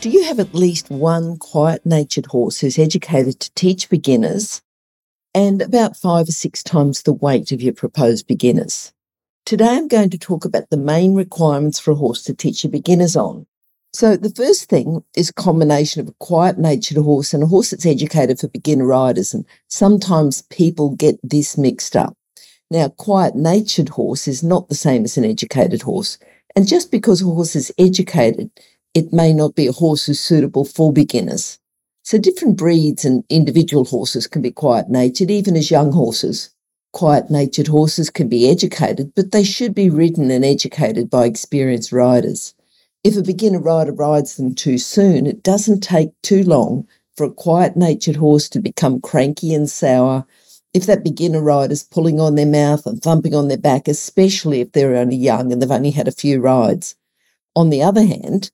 do you have at least one quiet natured horse who's educated to teach beginners and about five or six times the weight of your proposed beginners? Today I'm going to talk about the main requirements for a horse to teach your beginners on. So the first thing is a combination of a quiet natured horse and a horse that's educated for beginner riders. And sometimes people get this mixed up. Now, quiet natured horse is not the same as an educated horse. And just because a horse is educated it may not be a horse who's suitable for beginners. So different breeds and individual horses can be quiet natured, even as young horses. Quiet natured horses can be educated, but they should be ridden and educated by experienced riders. If a beginner rider rides them too soon, it doesn't take too long for a quiet natured horse to become cranky and sour. If that beginner rider's pulling on their mouth and thumping on their back, especially if they're only young and they've only had a few rides. On the other hand,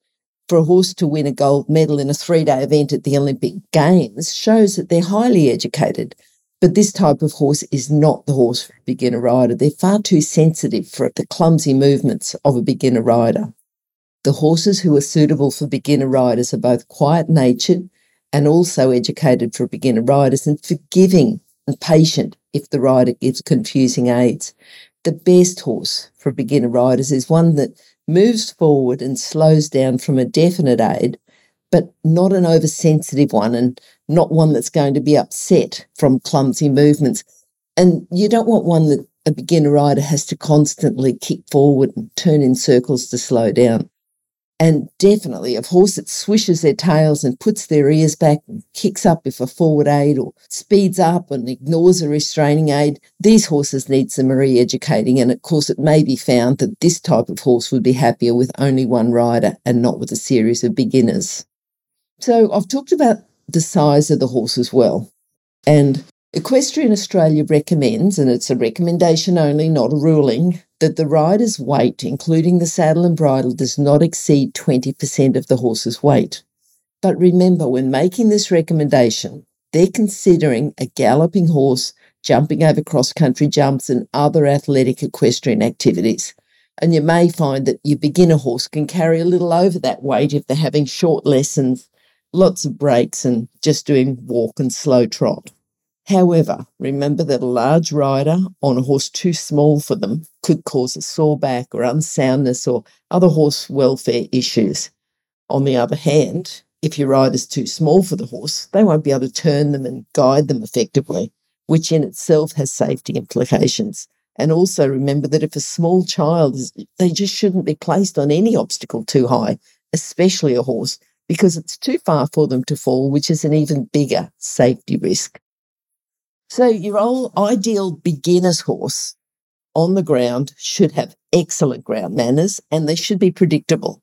for a horse to win a gold medal in a three day event at the Olympic Games shows that they're highly educated. But this type of horse is not the horse for a beginner rider. They're far too sensitive for the clumsy movements of a beginner rider. The horses who are suitable for beginner riders are both quiet natured and also educated for beginner riders and forgiving and patient if the rider gives confusing aids. The best horse for beginner riders is one that moves forward and slows down from a definite aid, but not an oversensitive one and not one that's going to be upset from clumsy movements. And you don't want one that a beginner rider has to constantly kick forward and turn in circles to slow down. And definitely, a horse that swishes their tails and puts their ears back and kicks up if a forward aid or speeds up and ignores a restraining aid, these horses need some re educating. And of course, it may be found that this type of horse would be happier with only one rider and not with a series of beginners. So, I've talked about the size of the horse as well. And Equestrian Australia recommends, and it's a recommendation only, not a ruling, that the rider's weight, including the saddle and bridle, does not exceed 20% of the horse's weight. But remember, when making this recommendation, they're considering a galloping horse jumping over cross country jumps and other athletic equestrian activities. And you may find that your beginner horse can carry a little over that weight if they're having short lessons, lots of breaks, and just doing walk and slow trot. However, remember that a large rider on a horse too small for them could cause a sore back or unsoundness or other horse welfare issues. On the other hand, if your rider's too small for the horse, they won't be able to turn them and guide them effectively, which in itself has safety implications. And also remember that if a small child is, they just shouldn't be placed on any obstacle too high, especially a horse, because it's too far for them to fall, which is an even bigger safety risk. So your old ideal beginner's horse on the ground should have excellent ground manners and they should be predictable.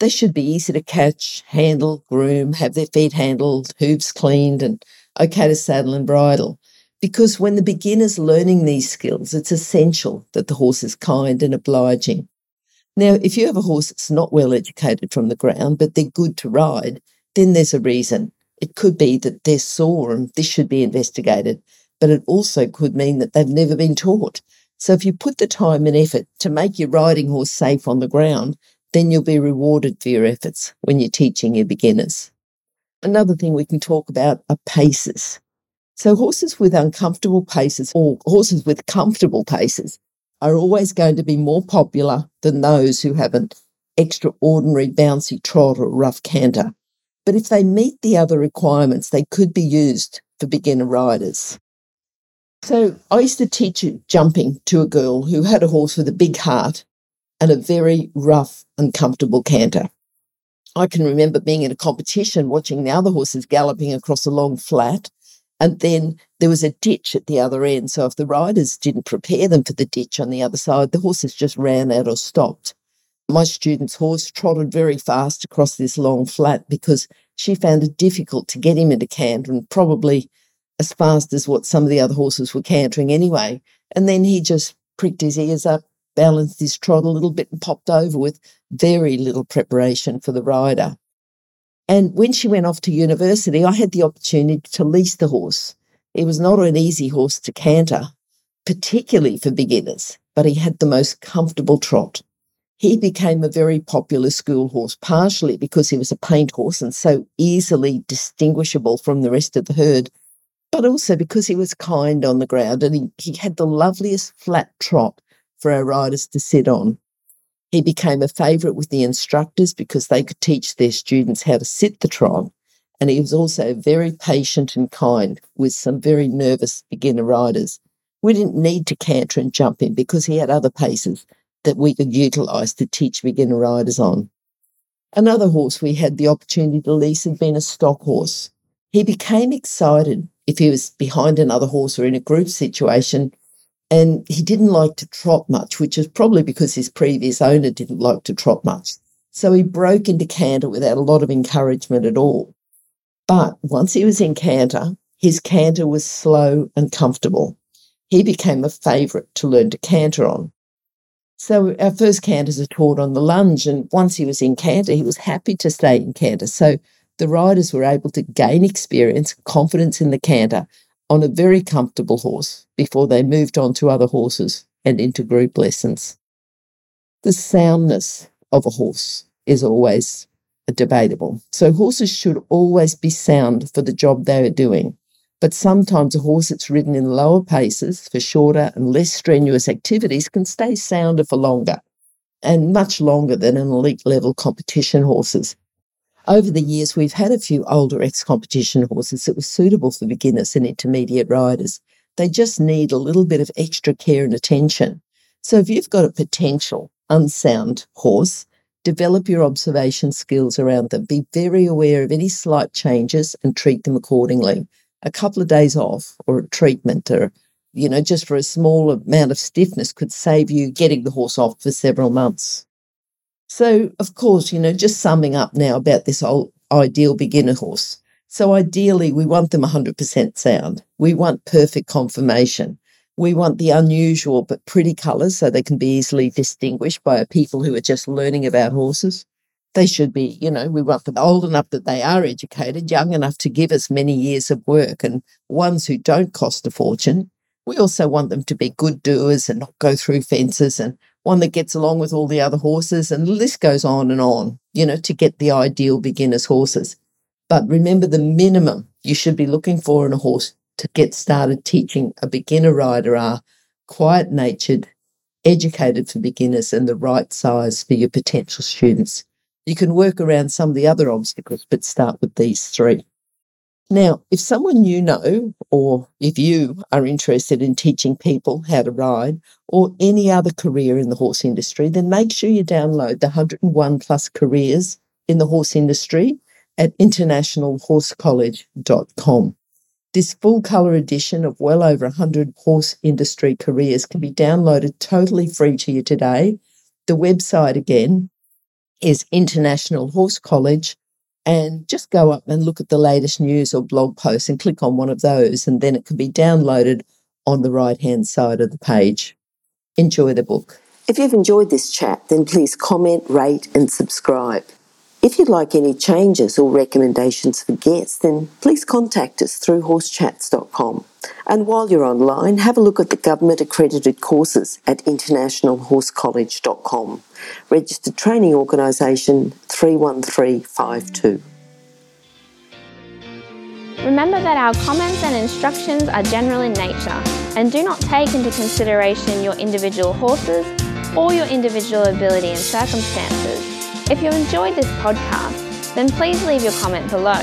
They should be easy to catch, handle, groom, have their feet handled, hooves cleaned, and okay to saddle and bridle. Because when the beginner's learning these skills, it's essential that the horse is kind and obliging. Now, if you have a horse that's not well educated from the ground, but they're good to ride, then there's a reason. It could be that they're sore and this should be investigated but it also could mean that they've never been taught. So if you put the time and effort to make your riding horse safe on the ground, then you'll be rewarded for your efforts when you're teaching your beginners. Another thing we can talk about are paces. So horses with uncomfortable paces or horses with comfortable paces are always going to be more popular than those who have an extraordinary bouncy trot or rough canter. But if they meet the other requirements, they could be used for beginner riders. So I used to teach jumping to a girl who had a horse with a big heart and a very rough, uncomfortable canter. I can remember being in a competition watching the other horses galloping across a long flat, and then there was a ditch at the other end. So if the riders didn't prepare them for the ditch on the other side, the horses just ran out or stopped. My student's horse trotted very fast across this long flat because she found it difficult to get him into canter and probably as fast as what some of the other horses were cantering anyway. And then he just pricked his ears up, balanced his trot a little bit, and popped over with very little preparation for the rider. And when she went off to university, I had the opportunity to lease the horse. It was not an easy horse to canter, particularly for beginners, but he had the most comfortable trot. He became a very popular school horse, partially because he was a paint horse and so easily distinguishable from the rest of the herd, but also because he was kind on the ground and he, he had the loveliest flat trot for our riders to sit on. He became a favourite with the instructors because they could teach their students how to sit the trot. And he was also very patient and kind with some very nervous beginner riders. We didn't need to canter and jump him because he had other paces that we could utilise to teach beginner riders on. Another horse we had the opportunity to lease had been a stock horse. He became excited if he was behind another horse or in a group situation, and he didn't like to trot much, which is probably because his previous owner didn't like to trot much. So he broke into canter without a lot of encouragement at all. But once he was in canter, his canter was slow and comfortable. He became a favourite to learn to canter on. So our first canters are taught on the lunge, and once he was in canter, he was happy to stay in canter. So the riders were able to gain experience, confidence in the canter on a very comfortable horse before they moved on to other horses and into group lessons. The soundness of a horse is always debatable. So horses should always be sound for the job they are doing. But sometimes a horse that's ridden in lower paces for shorter and less strenuous activities can stay sounder for longer and much longer than an elite level competition horses. Over the years, we've had a few older ex competition horses that were suitable for beginners and intermediate riders. They just need a little bit of extra care and attention. So if you've got a potential unsound horse, develop your observation skills around them. Be very aware of any slight changes and treat them accordingly a couple of days off or a treatment or, you know, just for a small amount of stiffness could save you getting the horse off for several months. So, of course, you know, just summing up now about this whole ideal beginner horse. So, ideally, we want them 100% sound. We want perfect conformation. We want the unusual but pretty colours so they can be easily distinguished by people who are just learning about horses they should be, you know, we want them old enough that they are educated, young enough to give us many years of work, and ones who don't cost a fortune. We also want them to be good doers and not go through fences, and one that gets along with all the other horses, and the list goes on and on, you know, to get the ideal beginner's horses. But remember the minimum you should be looking for in a horse to get started teaching a beginner rider are quiet natured, educated for beginners, and the right size for your potential students. You can work around some of the other obstacles, but start with these three. Now, if someone you know, or if you are interested in teaching people how to ride, or any other career in the horse industry, then make sure you download the 101 plus careers in the horse industry at internationalhorsecollege.com. This full colour edition of well over 100 horse industry careers can be downloaded totally free to you today. The website again is International Horse College. And just go up and look at the latest news or blog posts and click on one of those, and then it can be downloaded on the right hand side of the page. Enjoy the book. If you've enjoyed this chat, then please comment, rate, and subscribe. If you'd like any changes or recommendations for guests, then please contact us through horsechats.com. And while you're online, have a look at the government accredited courses at internationalhorsecollege.com. Registered Training Organisation 31352. Remember that our comments and instructions are general in nature and do not take into consideration your individual horses or your individual ability and circumstances. If you enjoyed this podcast, then please leave your comment below